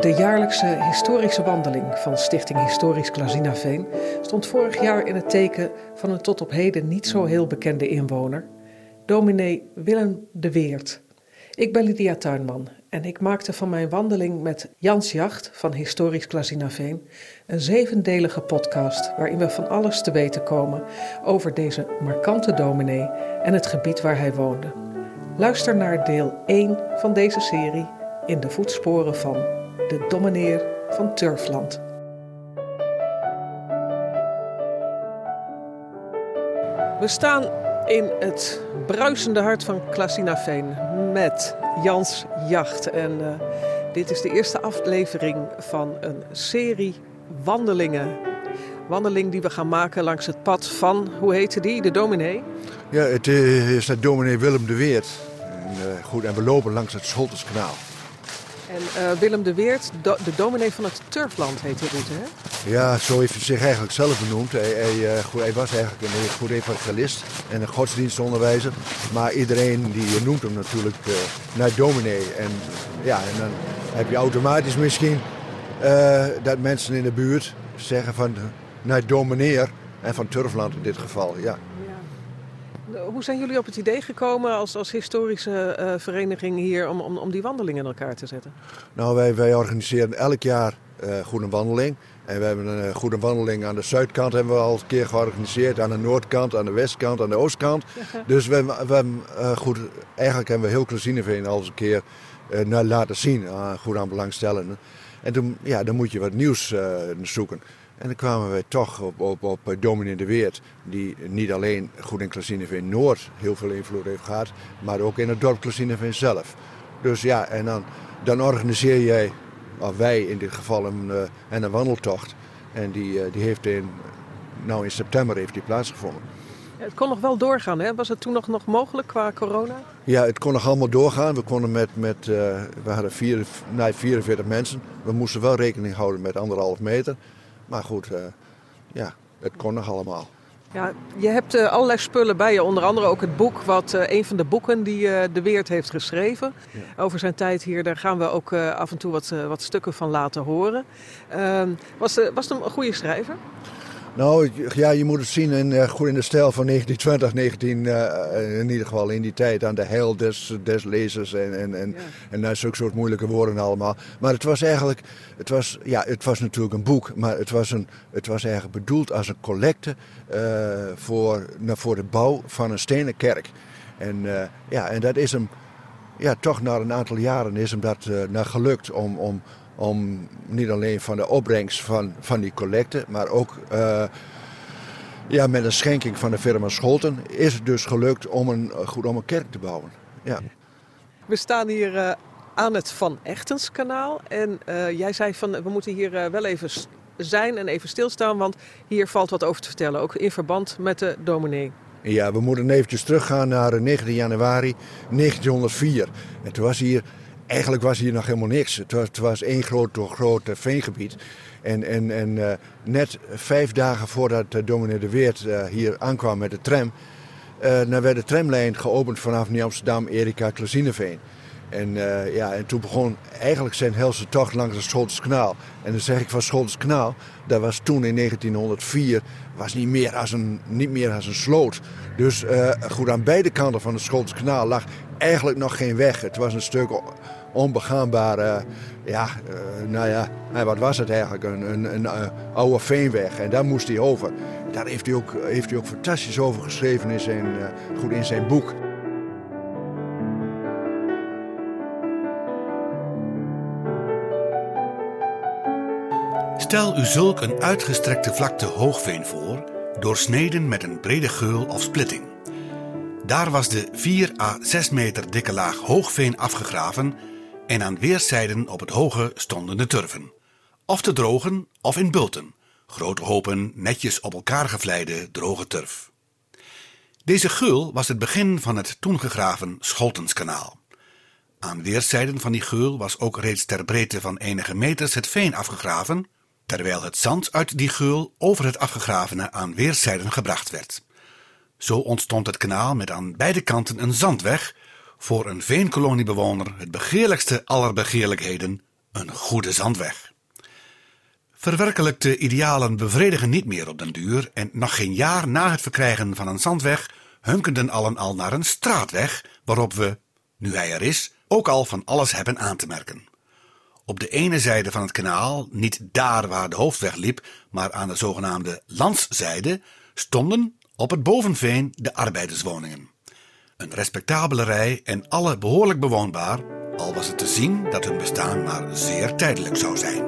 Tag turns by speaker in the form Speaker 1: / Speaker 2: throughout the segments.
Speaker 1: De jaarlijkse historische wandeling van Stichting Historisch Klazinaveen stond vorig jaar in het teken van een tot op heden niet zo heel bekende inwoner, dominee Willem de Weert. Ik ben Lydia Tuinman en ik maakte van mijn wandeling met Jans Jacht van Historisch Klazinaveen een zevendelige podcast waarin we van alles te weten komen over deze markante dominee en het gebied waar hij woonde. Luister naar deel 1 van deze serie in de voetsporen van de domineer van Turfland. We staan in het bruisende hart van Klasinaveen met Jans Jacht. En uh, dit is de eerste aflevering van een serie wandelingen. Wandeling die we gaan maken langs het pad van, hoe heette die, de dominee?
Speaker 2: Ja, het is de dominee Willem de Weert. En, uh, goed, en we lopen langs het Scholterskanaal.
Speaker 1: En uh, Willem de Weert, de dominee van het Turfland heet die route, hè?
Speaker 2: Ja, zo heeft hij zich eigenlijk zelf benoemd. Hij, hij, goed, hij was eigenlijk een goed evangelist en een godsdienstonderwijzer. Maar iedereen die noemt hem natuurlijk uh, naar dominee. En, ja, en dan heb je automatisch misschien dat mensen in de buurt zeggen van naar domineer. En van Turfland in dit geval, ja.
Speaker 1: Hoe zijn jullie op het idee gekomen als, als historische uh, vereniging hier om, om, om die wandeling in elkaar te zetten?
Speaker 2: Nou, wij, wij organiseren elk jaar uh, goede wandeling. En we hebben een goede wandeling aan de zuidkant hebben we al een keer georganiseerd. Aan de noordkant, aan de westkant, aan de oostkant. dus we, we, uh, goed, eigenlijk hebben we heel Klazineveen al eens een keer uh, laten zien. goed aan belangstellenden. En toen, ja, dan moet je wat nieuws zoeken. En dan kwamen we toch op, op, op Dominee de Weert, die niet alleen goed in Klazineveen Noord heel veel invloed heeft gehad, maar ook in het dorp Klazineveen zelf. Dus ja, en dan, dan organiseer jij, of wij in dit geval, een, uh, een wandeltocht. En die, uh, die heeft in, nou in september heeft die plaatsgevonden.
Speaker 1: Ja, het kon nog wel doorgaan, hè? Was het toen nog, nog mogelijk qua corona?
Speaker 2: Ja, het kon nog allemaal doorgaan. We konden met, met uh, we hadden vier, nee, 44 mensen. We moesten wel rekening houden met anderhalf meter. Maar goed, uh, ja, het kon nog allemaal.
Speaker 1: Ja, je hebt uh, allerlei spullen bij je. Onder andere ook het boek, wat uh, een van de boeken die De Weert heeft geschreven. Ja. Over zijn tijd hier. Daar gaan we ook af en toe wat, wat stukken van laten horen. Ehm, was, was het een goede schrijver?
Speaker 2: Nou, ja, je moet het zien in, uh, goed in de stijl van 1920, 19, uh, in ieder geval in die tijd, aan de heil des, des lezers en, en, en, ja. en zulke soort moeilijke woorden allemaal. Maar het was eigenlijk, het was, ja, het was natuurlijk een boek, maar het was, een, het was eigenlijk bedoeld als een collecte voor, nou, voor de bouw van een stenen kerk. En, ja, en dat is hem, ja, toch na een aantal jaren is hem dat nou, gelukt om, om, om niet alleen van de opbrengst van, van die collecte, maar ook uh, ja, met een schenking van de firma Scholten is het dus gelukt om een, goed, om een kerk te bouwen. Ja.
Speaker 1: We staan hier uh, aan het VanEchtenskanaal en uh, jij zei van we moeten hier wel even zijn en even stilstaan, want hier valt wat over te vertellen, ook in verband met de dominee.
Speaker 2: Ja, we moeten eventjes teruggaan naar 19 januari 1904. En toen was hier eigenlijk was hier nog helemaal niks. Het was, één groot, groot veengebied. En, en, en uh, net vijf dagen voordat uh, de Weert hier aankwam met de tram... dan werd de tramlijn geopend vanaf Nieuw-Amsterdam, Erika, Klazineveen. En, ja, en toen begon eigenlijk zijn helse tocht langs het Scholterskanaal. En dan zeg ik van Scholterskanaal, dat was toen in 1904 was niet meer als een, niet meer als een sloot. Dus goed, aan beide kanten van het Scholterskanaal lag eigenlijk nog geen weg. Het was een stuk onbegaanbare, ja, uh, nou ja, wat was het eigenlijk? Een, een, uh, oude veenweg. En daar moest hij over. Daar heeft hij ook, heeft hij ook fantastisch over geschreven in zijn, goed in zijn boek.
Speaker 3: Stel u zulk een uitgestrekte vlakte hoogveen voor, doorsneden met een brede geul of splitting. Daar was de 4 à 6 meter dikke laag hoogveen afgegraven en aan weerszijden op het hoge stonden de turven. Of te drogen of in bulten, grote hopen netjes op elkaar gevleide droge turf. Deze geul was het begin van het toen gegraven Scholtenskanaal. Aan weerszijden van die geul was ook reeds ter breedte van enige meters het veen afgegraven, terwijl het zand uit die geul over het afgegravene aan weerszijden gebracht werd. Zo ontstond het kanaal met aan beide kanten een zandweg voor een veenkoloniebewoner het begeerlijkste aller begeerlijkheden, een goede zandweg. Verwerkelijkte idealen bevredigen niet meer op den duur en nog geen jaar na het verkrijgen van een zandweg hunkenden allen al naar een straatweg waarop we, nu hij er is, ook al van alles hebben aan te merken. Op de ene zijde van het kanaal, niet daar waar de hoofdweg liep, maar aan de zogenaamde landszijde, stonden op het bovenveen de arbeiderswoningen. Een respectabele rij en alle behoorlijk bewoonbaar, al was het te zien dat hun bestaan maar zeer tijdelijk zou zijn.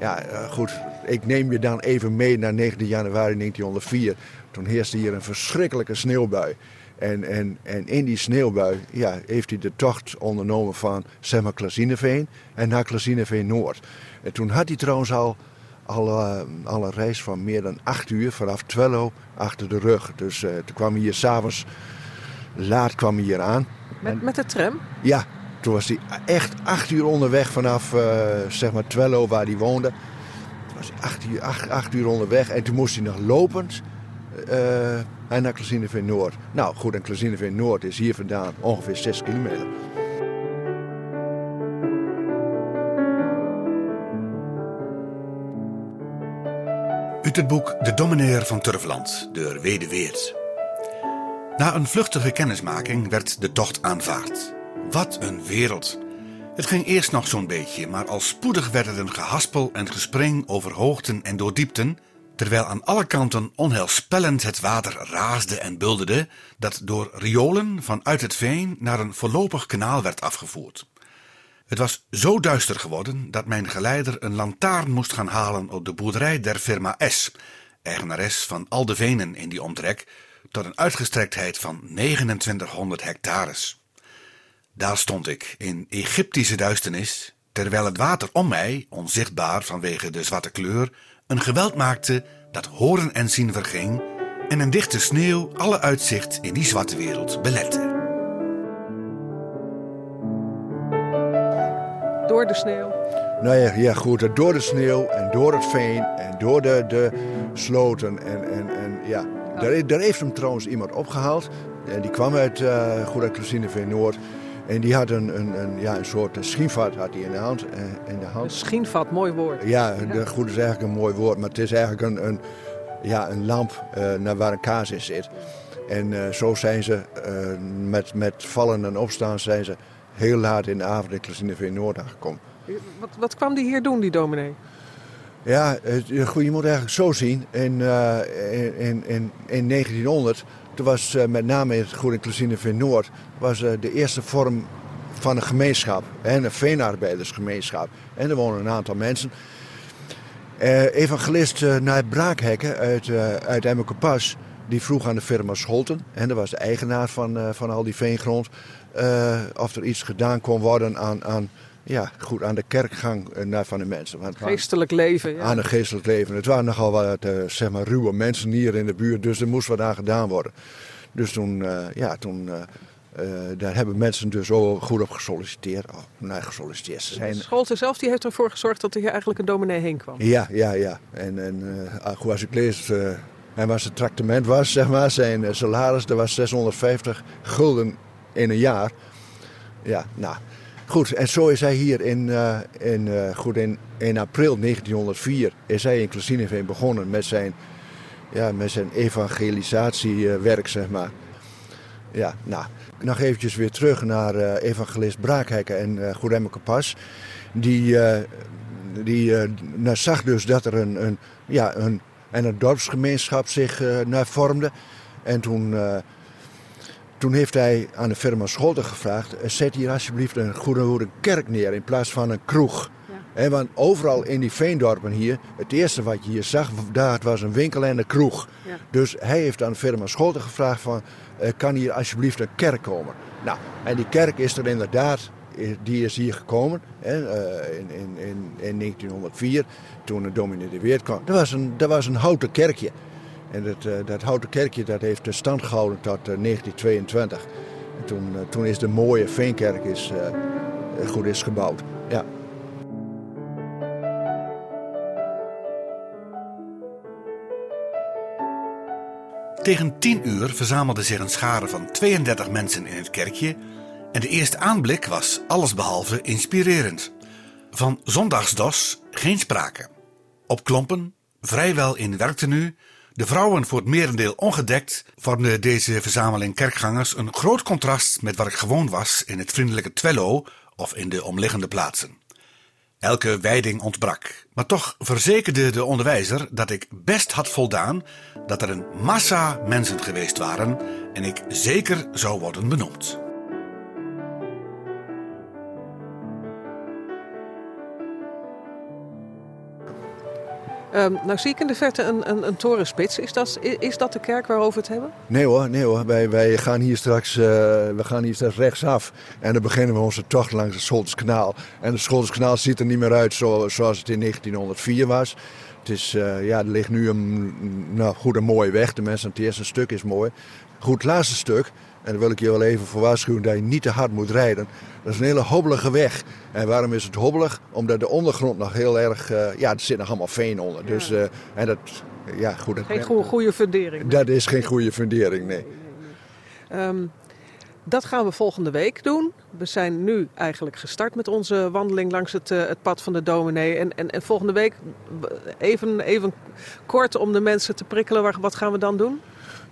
Speaker 2: Ja, uh, goed. Ik neem je dan even mee naar 19 januari 1904. Toen heerste hier een verschrikkelijke sneeuwbui. En, en, en in die sneeuwbui ja, heeft hij de tocht ondernomen van zeg Klazineveen en naar Klazineveen Noord. En toen had hij trouwens al, al, uh, al een reis van meer dan acht uur vanaf Twello achter de rug. Dus uh, toen kwam hij hier s'avonds laat kwam hij hier aan.
Speaker 1: Met, met de tram?
Speaker 2: Ja, toen was hij echt acht uur onderweg vanaf uh, zeg maar Twello waar hij woonde. Toen was hij acht uur, acht, acht uur onderweg en toen moest hij nog lopend uh, naar Klazineveen Noord. Nou goed, en Klazineveen Noord is hier vandaan ongeveer 6 kilometer.
Speaker 3: Het boek De Domineer van Turfland, door Wede Weert. Na een vluchtige kennismaking werd de tocht aanvaard. Wat een wereld! Het ging eerst nog zo'n beetje, maar al spoedig werd het een gehaspel en gespring over hoogten en door diepten, terwijl aan alle kanten onheilspellend het water raasde en bulderde, dat door riolen vanuit het veen naar een voorlopig kanaal werd afgevoerd. Het was zo duister geworden dat mijn geleider een lantaarn moest gaan halen op de boerderij der firma S, eigenares van al de venen in die omtrek, tot een uitgestrektheid van 2900 hectares. Daar stond ik in Egyptische duisternis, terwijl het water om mij, onzichtbaar vanwege de zwarte kleur, een geweld maakte dat horen en zien verging en een dichte sneeuw alle uitzicht in die zwarte wereld belette.
Speaker 1: Door de sneeuw?
Speaker 2: Nou ja, ja goed, door de sneeuw en door het veen en door de, de sloten en, en, en ja. Daar, daar heeft hem trouwens iemand opgehaald. En die kwam uit uh, goed uit Noord. En die had een, een, een, ja, een soort schienvat had hij in de hand. In de hand.
Speaker 1: Een schienvat, mooi woord.
Speaker 2: Ja, ja. goed is eigenlijk een mooi woord. Maar het is eigenlijk een, een, ja, een lamp uh, naar waar een kaas in zit. En uh, zo zijn ze uh, met, met vallen en opstaan zijn ze heel laat in de avond in Klazineveen Noord aangekomen.
Speaker 1: Wat, wat kwam die hier doen, die dominee?
Speaker 2: Ja, het, goed, je moet eigenlijk zo zien. In, in, in, in, in 1900 toen was uh, met name in het Goede Klazineveen Noord was, uh, de eerste vorm van een gemeenschap. Hè, een veenarbeidersgemeenschap. En er wonen een aantal mensen. Uh, evangelist uh, naar Braakhekken uit, uh, uit Emmerkepas, die vroeg aan de firma Scholten, en dat was de eigenaar van, van al die veengrond, of er iets gedaan kon worden aan, aan, ja, goed, aan de kerkgang van de mensen.
Speaker 1: Want geestelijk leven. Ja.
Speaker 2: Aan het geestelijk leven. Het waren nogal wat zeg maar, ruwe mensen hier in de buurt, dus er moest wat aan gedaan worden. Dus toen, ja, toen uh, daar hebben mensen dus ook goed op gesolliciteerd. Oh, nou, gesolliciteerd. Ze zijn...
Speaker 1: Scholte zelf die heeft ervoor gezorgd dat er hier eigenlijk een dominee heen kwam.
Speaker 2: Ja, ja, ja. En, en uh, als ik lees, uh, en wat zijn tractement was, zeg maar, zijn salaris, dat was 650 gulden in een jaar. Ja, nou. Goed, en zo is hij hier in, uh, in, uh, goed, in, in april 1904 is hij in Klazineveen begonnen met zijn, ja, met zijn evangelisatiewerk, zeg maar. Ja, nou, nog eventjes weer terug naar evangelist Braakhekken en uh, Goedemmeke Pas. Die, die nou, zag dus dat er een, een, ja, een, en een dorpsgemeenschap zich naar vormde. En toen, toen heeft hij aan de firma Scholten gevraagd... zet hier alsjeblieft een goede kerk neer in plaats van een kroeg. Ja. want overal in die veendorpen hier, het eerste wat je hier zag, daar was een winkel en een kroeg. Ja. Dus hij heeft aan de firma Scholten gevraagd van, kan hier alsjeblieft een kerk komen? Nou, en die kerk is er inderdaad, die is hier gekomen hè, in, in, in, in 1904, toen de dominee de Weert kwam. Dat was een, dat was een houten kerkje. En dat, uh, dat houten kerkje dat heeft de stand gehouden tot uh, 1922. En toen, toen is de mooie Veenkerk is, goed is gebouwd. Ja.
Speaker 3: Tegen tien uur verzamelde zich een schare van 32 mensen in het kerkje En de eerste aanblik was allesbehalve inspirerend. Van zondagsdos geen sprake. Op klompen, vrijwel in werktenu, de vrouwen voor het merendeel ongedekt, vormde deze verzameling kerkgangers een groot contrast met wat ik gewoon was in het vriendelijke Twello of in de omliggende plaatsen. Elke wijding ontbrak, maar toch verzekerde de onderwijzer dat ik best had voldaan dat er een massa mensen geweest waren en ik zeker zou worden benoemd.
Speaker 1: Um, nou zie ik in de verte een, een, een torenspits. Is dat, is dat de kerk waarover we het hebben?
Speaker 2: Nee hoor, nee hoor. Wij, wij gaan hier straks, uh, we gaan hier straks rechtsaf. En dan beginnen we onze tocht langs het Scholterskanaal. En het Scholterskanaal ziet er niet meer uit zo, zoals het in 1904 was. Het is, uh, ja, er ligt nu een, nou, goed een mooie weg. De mensen, het eerste stuk is mooi. Goed, het laatste stuk, en daar wil ik je wel even voor waarschuwen dat je niet te hard moet rijden. Dat is een hele hobbelige weg. En waarom is het hobbelig? Omdat de ondergrond nog heel erg... Uh, ja, er zit nog allemaal veen onder. Ja. Dus, uh, en dat... Ja, goed, dat
Speaker 1: geen goede, goede fundering.
Speaker 2: Dat is geen goede fundering, nee. nee,
Speaker 1: nee um, dat gaan we volgende week doen. We zijn nu eigenlijk gestart met onze wandeling langs het, uh, het pad van de dominee. En, en, en volgende week, even, even kort om de mensen te prikkelen, wat gaan we dan doen?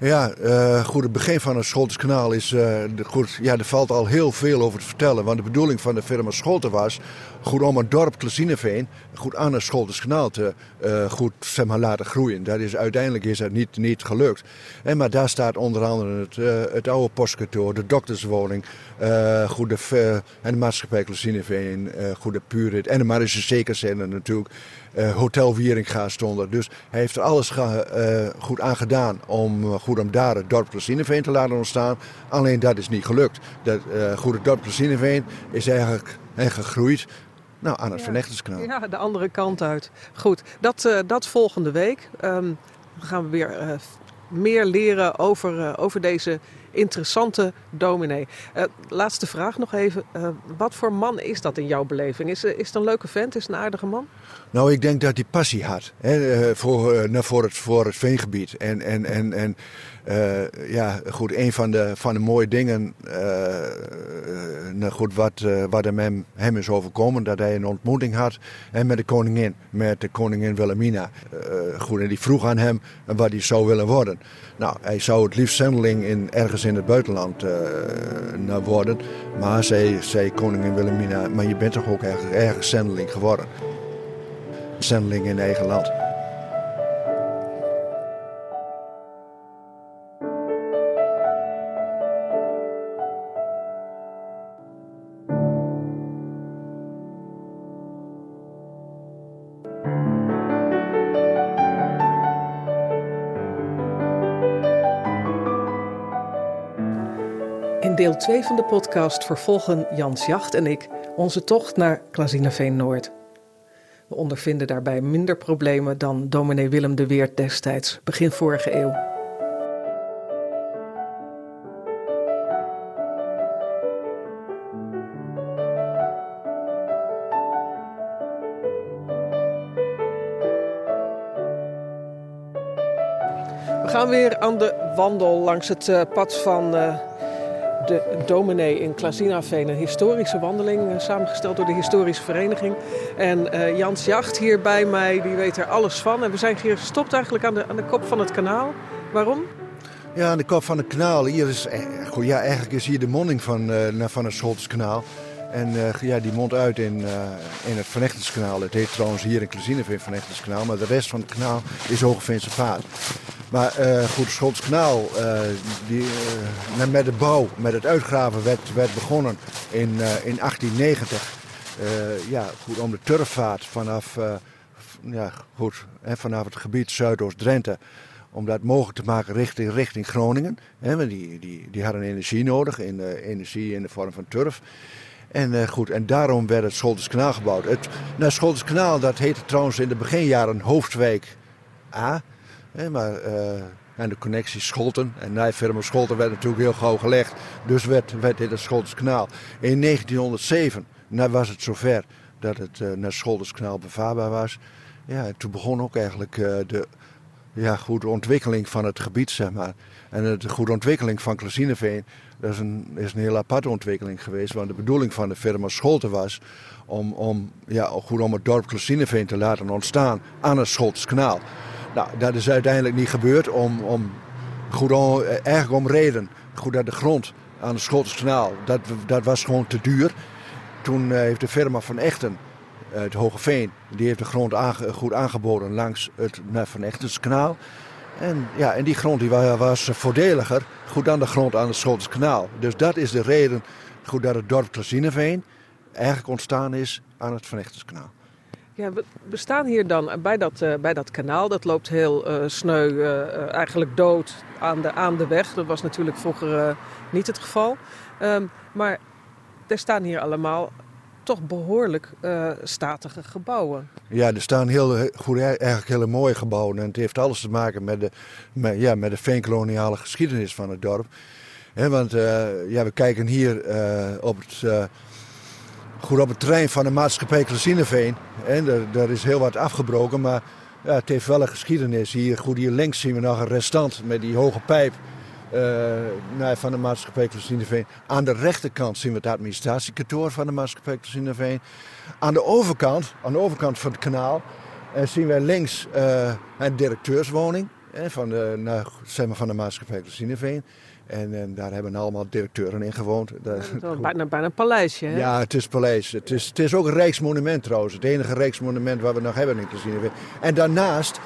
Speaker 2: Ja, uh, goed, het begin van het Scholterskanaal is. Uh, de, goed, ja, er valt al heel veel over te vertellen. Want de bedoeling van de firma Scholten was. Goed om het dorp Klesineveen goed aan het Scholterskanaal te uh, goed zeg laten groeien. Dat is, uiteindelijk is dat niet, niet gelukt. En, maar daar staat onder andere het, het oude postkantoor, de dokterswoning. goed, de, en de maatschappij Klesineveen, goed de Purit en de Marische Zekerzender natuurlijk. Hotel Wieringa stond er. Dus hij heeft er alles goed aan gedaan om goed om daar het dorp Plezineveen te laten ontstaan. Alleen dat is niet gelukt. Dat uh, goede dorp Plezineveen is eigenlijk gegroeid nou, aan het ja.
Speaker 1: Ja, de andere kant uit. Goed, dat, uh, dat volgende week. Um, gaan we weer uh, meer leren over, uh, over deze interessante dominee. Laatste vraag nog even. Wat voor man is dat in jouw beleving? Is, is het een leuke vent? Is het een aardige man?
Speaker 2: Nou, ik denk dat hij passie had hè, voor, voor, het, voor het veengebied. En, en, en, en uh, ja, goed, een van de, van de mooie dingen uh, goed, wat, wat hem, hem is overkomen, dat hij een ontmoeting had met de koningin, met de koningin Wilhelmina. goed, en die vroeg aan hem wat hij zou willen worden. Nou, hij zou het liefst zendeling in, ergens in het buitenland nou worden, maar zei, zei koningin Wilhelmina, maar je bent toch ook ergens zendeling geworden. Zendeling in eigen land.
Speaker 1: Deel 2 van de podcast vervolgen Jans Jacht en ik onze tocht naar Klazinaveen Noord. We ondervinden daarbij minder problemen dan dominee Willem de Weert destijds, begin vorige eeuw. We gaan weer aan de wandel langs het uh, pad van uh, de dominee in Klazinaveen. Een historische wandeling, uh, samengesteld door de historische vereniging. En uh, Jans Jacht hier bij mij, die weet er alles van. En we zijn hier gestopt eigenlijk aan de, aan de kop van het kanaal. Waarom?
Speaker 2: Ja, aan de kop van het kanaal. Hier is, goed, ja, eigenlijk is hier de monding van, van het Scholterskanaal. En ja, die mondt uit in, in het Vernechtingskanaal. Het heet trouwens hier in Klezineveen Vernechtingskanaal. Maar de rest van het kanaal is Hogeveense Vaart. Maar uh, goed, het Scholterskanaal, die, met de bouw, met het uitgraven werd, begonnen in, in 1890. ja, goed, om de turfvaart vanaf, ja, goed, hè, vanaf het gebied Zuidoost-Drenthe om dat mogelijk te maken richting, richting Groningen. He, die, die, die hadden energie nodig, in, energie in de vorm van turf. En goed, en daarom werd het Scholterskanaal gebouwd. Het nou, Scholterskanaal, dat heette trouwens in de beginjaren Hoofdwijk A. Maar uh, en de connectie Scholten en Nijfirma Scholten werd natuurlijk heel gauw gelegd. Dus werd, werd dit het Scholterskanaal. In 1907 nou was het zover dat het uh, naar Scholterskanaal bevaarbaar was. Ja, en toen begon ook eigenlijk de ja, goede ontwikkeling van het gebied, zeg maar. En de goede ontwikkeling van Klazineveen, dat is een, is een heel aparte ontwikkeling geweest. Want de bedoeling van de firma Scholte was om, om, ja, goed om het dorp Klazineveen te laten ontstaan aan het Scholteskanaal. Nou, dat is uiteindelijk niet gebeurd om, om goed om, eigenlijk om reden. Goed dat de grond aan het Scholteskanaal, dat, dat was gewoon te duur. Toen eh, heeft de firma van Echten het Hoge Veen, die heeft de grond goed aangeboden langs het Van Echtenskanaal. En, ja, en die grond die was voordeliger goed dan de grond aan het Scholteskanaal. Dus dat is de reden goed dat het dorp Klazineveen eigenlijk ontstaan is aan het Van Echtenskanaal.
Speaker 1: Ja, we, staan hier dan bij dat, uh, bij dat kanaal. Dat loopt heel uh, sneu, uh, eigenlijk dood aan de, aan de weg. Dat was natuurlijk vroeger niet het geval. Um, maar er staan hier allemaal toch behoorlijk statige gebouwen.
Speaker 2: Ja, er staan heel goed, eigenlijk hele mooie gebouwen. En het heeft alles te maken met de, met, ja, met de veenkoloniale geschiedenis van het dorp. Want ja, we kijken hier op het, goed op het terrein van de maatschappij Klazineveen. En daar, is heel wat afgebroken, maar ja, het heeft wel een geschiedenis. Hier, goed, hier links zien we nog een restant met die hoge pijp. Uh, van de maatschappij Veen. Aan de rechterkant zien we het administratiekantoor van de maatschappij Veen. Aan de overkant, aan de overkant van het kanaal, uh, zien wij links uh, een directeurswoning van, de, nou, zeg maar van de maatschappij Veen. En, en, daar hebben allemaal directeuren in gewoond.
Speaker 1: bijna, bijna een paleisje, hè?
Speaker 2: Ja, het is paleis. Het is, het is ook een rijksmonument trouwens. Het enige rijksmonument wat we nog hebben in Veen. En daarnaast,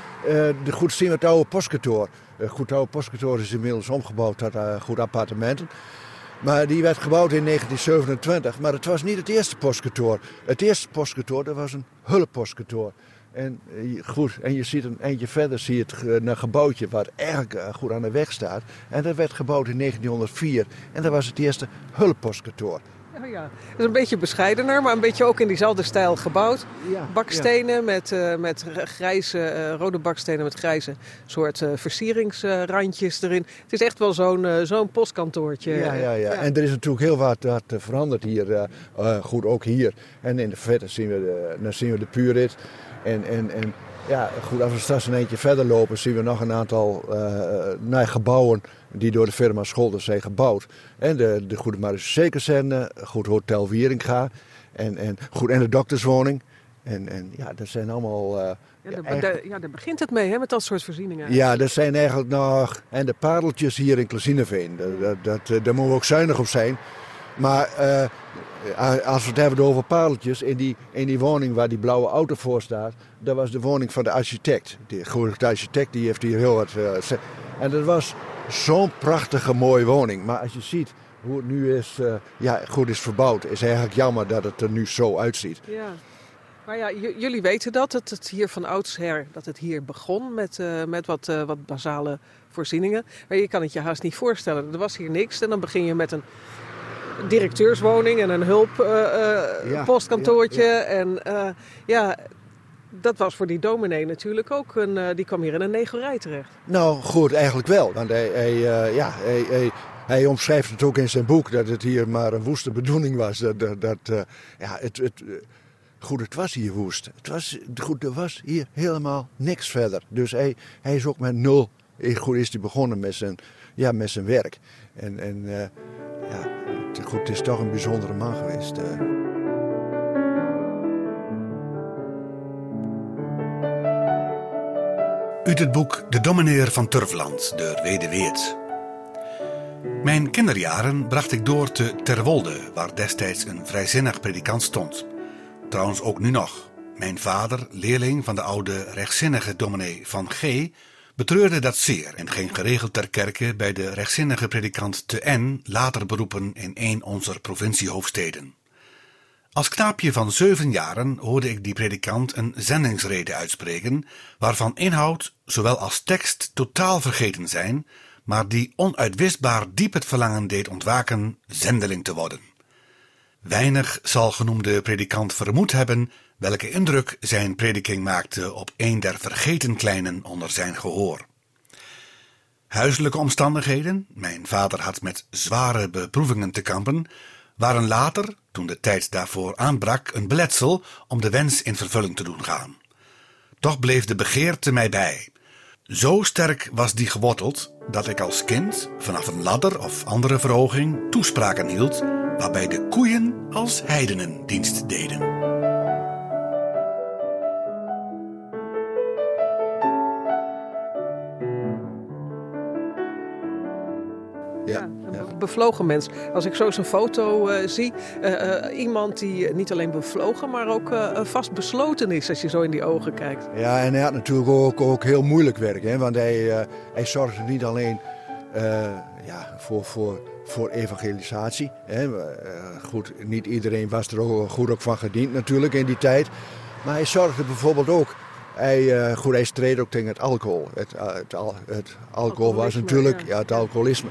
Speaker 2: de goed zien we het oude postkantoor. Uh, goed oude postkantoor is inmiddels omgebouwd tot uh, goed appartementen. Maar die werd gebouwd in 1927. Maar het was niet het eerste postkantoor. Het eerste postkantoor dat was een hulppostkantoor. En, uh, goed, en je ziet een eindje verder zie je het een gebouwtje wat erg goed aan de weg staat. En dat werd gebouwd in 1904. En dat was het eerste hulppostkantoor.
Speaker 1: Oh ja, het is een beetje bescheidener, maar een beetje ook in diezelfde stijl gebouwd. Ja, bakstenen Met, uh, met grijze, uh, rode bakstenen met grijze soort uh, versieringsrandjes erin. Het is echt wel zo'n zo'n postkantoortje.
Speaker 2: Ja, ja, ja, en er is natuurlijk heel wat, wat veranderd hier. goed, ook hier. En in de verte zien we de, dan zien we de Purit. En, en, en ja, goed, als we straks een eentje verder lopen, zien we nog een aantal uh, gebouwen die door de firma Scholder zijn gebouwd. En de, de Goede Marechaussee Goed Hotel Wieringa en, en, goed, en de dokterswoning. En, en ja, dat zijn allemaal... Uh,
Speaker 1: ja, daar, ja, daar begint het mee, hè, met dat soort voorzieningen.
Speaker 2: Ja, dat zijn eigenlijk nog... En de pareltjes hier in Klazineveen, dat, dat, dat, daar moeten we ook zuinig op zijn. Maar uh, als we het hebben over pareltjes, in die, in die woning waar die blauwe auto voor staat, dat was de woning van de architect. De architect die heeft hier heel wat. Uh, en dat was zo'n prachtige mooie woning. Maar als je ziet hoe het nu is, uh, ja, goed is verbouwd, is eigenlijk jammer dat het er nu zo uitziet.
Speaker 1: Ja. Maar ja, jullie weten dat, dat het hier van oudsher dat het hier begon met, met wat, wat basale voorzieningen. Maar je kan het je haast niet voorstellen. Er was hier niks en dan begin je met een directeurswoning en een hulppostkantoortje. Uh, ja, ja, En ja, dat was voor die dominee natuurlijk ook. Een, die kwam hier in een negerij terecht.
Speaker 2: Nou, goed, eigenlijk wel. Want hij, hij ja, hij, hij, hij, omschrijft het ook in zijn boek dat het hier maar een woeste bedoeling was. Dat, dat, dat ja, het, het, goed, het was hier woest. Het was, goed, er was hier helemaal niks verder. Dus hij, hij is ook met nul. Goed is hij begonnen met zijn, ja, met zijn werk. En, en ja, goed, het is toch een bijzondere man geweest.
Speaker 3: Uit het boek De Domineer van Turfland, de Wede Weert. Mijn kinderjaren bracht ik door te Terwolde, waar destijds een vrijzinnig predikant stond. Trouwens ook nu nog. Mijn vader, leerling van de oude rechtzinnige dominee van G, betreurde dat zeer en ging geregeld ter kerke bij de rechtzinnige predikant te N, later beroepen in een onze provinciehoofdsteden. Als knaapje van zeven jaren hoorde ik die predikant een zendingsrede uitspreken, waarvan inhoud zowel als tekst totaal vergeten zijn, maar die onuitwisbaar diep het verlangen deed ontwaken zendeling te worden. Weinig zal genoemde predikant vermoed hebben welke indruk zijn prediking maakte op een der vergeten kleinen onder zijn gehoor. Huiselijke omstandigheden, mijn vader had met zware beproevingen te kampen, waren later, toen de tijd daarvoor aanbrak, een beletsel om de wens in vervulling te doen gaan. Toch bleef de begeerte mij bij. Zo sterk was die geworteld dat ik als kind vanaf een ladder of andere verhoging toespraken hield waarbij de koeien als heidenen dienst deden.
Speaker 1: Ja, een bevlogen mens. Als ik zo zijn foto uh, zie, uh, uh, iemand die niet alleen bevlogen, maar ook vast besloten is als je zo in die ogen kijkt.
Speaker 2: Ja, en hij had natuurlijk ook, ook heel moeilijk werk, hè, want hij, hij zorgde niet alleen ja, voor, voor, voor evangelisatie. Hè. goed, niet iedereen was er ook goed ook van gediend natuurlijk in die tijd. Maar hij zorgde bijvoorbeeld ook hij, goed, hij streed ook tegen het alcohol. Het, het, het alcohol was natuurlijk ja. ja. het alcoholisme.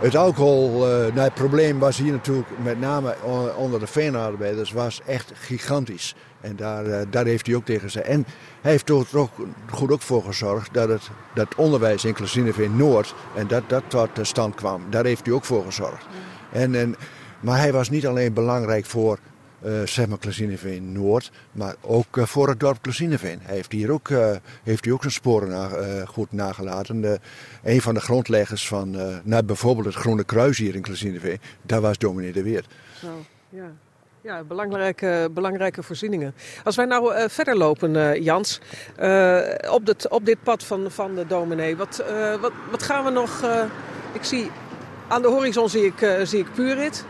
Speaker 2: Het alcohol, uh, nou, het probleem was hier natuurlijk met name onder de veenarbeiders was echt gigantisch. En daar, uh, daar heeft hij ook tegen gezegd. En hij heeft er ook goed ook voor gezorgd dat het dat onderwijs in Noord en dat dat tot stand kwam. Daar heeft hij ook voor gezorgd. En, en, maar hij was niet alleen belangrijk voor uh, zeg maar Klazineveen Noord, maar ook uh, voor het dorp Klazineveen. Hij heeft hier ook, uh, heeft hij ook zijn sporen goed nagelaten. Een van de grondleggers van nou, bijvoorbeeld het Groene Kruis hier in Klazineveen, daar was dominee de Weert.
Speaker 1: Ja. Ja, belangrijke, belangrijke voorzieningen. Als wij nou verder lopen, Jans, op, dit, op dit pad van, van de dominee, wat, wat, wat gaan we nog... ik zie, aan de horizon zie ik, zie ik Purit,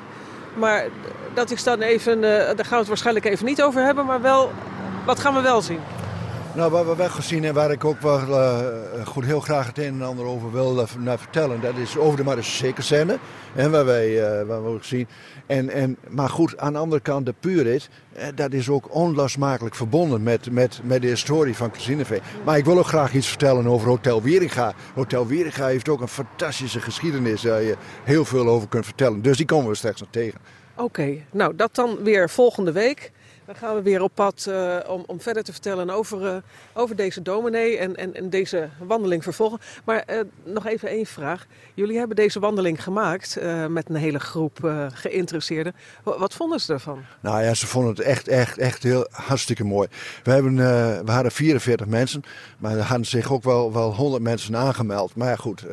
Speaker 1: maar dat is dan even, uh, daar gaan we het waarschijnlijk even niet over hebben, maar wel, wat gaan we wel zien?
Speaker 2: Nou, wat we wel gezien en waar ik ook wel uh, goed heel graag het een en ander over wil uh, vertellen, dat is over de Marseille En waar wij uh, waar we ook zien. En, en, maar goed, aan de andere kant, de Purit, dat is ook onlosmakelijk verbonden met, met, met de historie van Casineveen. Maar ik wil ook graag iets vertellen over Hotel Wieringa. Hotel Wieringa heeft ook een fantastische geschiedenis waar je heel veel over kunt vertellen. Dus die komen we straks nog tegen.
Speaker 1: Oké, nou dat dan weer volgende week. Dan gaan we weer op pad uh, om, om verder te vertellen over, uh, over deze dominee en, en, en, deze wandeling vervolgen. Maar uh, nog even één vraag. Jullie hebben deze wandeling gemaakt met een hele groep geïnteresseerden. Wat vonden ze ervan?
Speaker 2: Nou ja, ze vonden het echt, echt, echt heel hartstikke mooi. We, hebben, we hadden 44 mensen, maar er hadden zich ook wel, wel 100 mensen aangemeld. Maar ja, goed,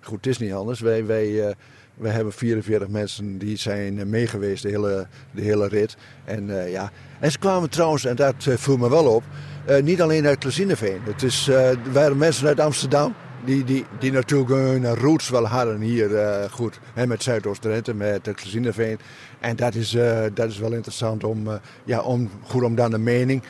Speaker 2: goed, het is niet anders. Wij... wij we hebben 44 mensen die zijn meegeweest de hele, de hele rit. En, ja. En ze kwamen trouwens, en dat uh, viel me wel op, uh, niet alleen uit Klezineveen. Het is, er waren mensen uit Amsterdam. Die, die, die natuurlijk hun roots wel hadden hier goed. Hè, met Zuidoost-Drenthe, met Klezineveen. En dat is, dat is wel interessant om, ja, om, goed om dan de mening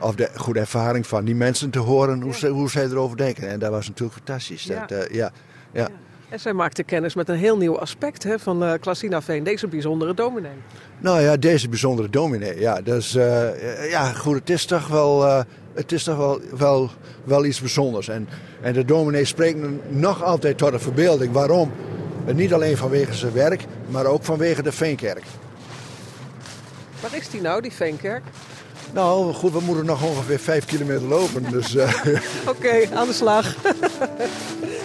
Speaker 2: of de goede ervaring van die mensen te horen hoe, ze, hoe zij erover denken. En dat was natuurlijk fantastisch. Ja. Dat, ja, ja.
Speaker 1: En zij maakte kennis met een heel nieuw aspect hè, van uh, Klasina Veen, deze bijzondere dominee.
Speaker 2: Nou ja, deze bijzondere dominee. Ja, dus, uh, ja goed, het is toch wel, uh, het is toch wel, wel, wel iets bijzonders. En, en de dominee spreekt nog altijd tot de verbeelding. Waarom? Niet alleen vanwege zijn werk, maar ook vanwege de Veenkerk.
Speaker 1: Waar is die nou, die Veenkerk?
Speaker 2: Nou, goed, we moeten nog ongeveer vijf kilometer lopen. Dus,
Speaker 1: Oké, okay, aan de slag.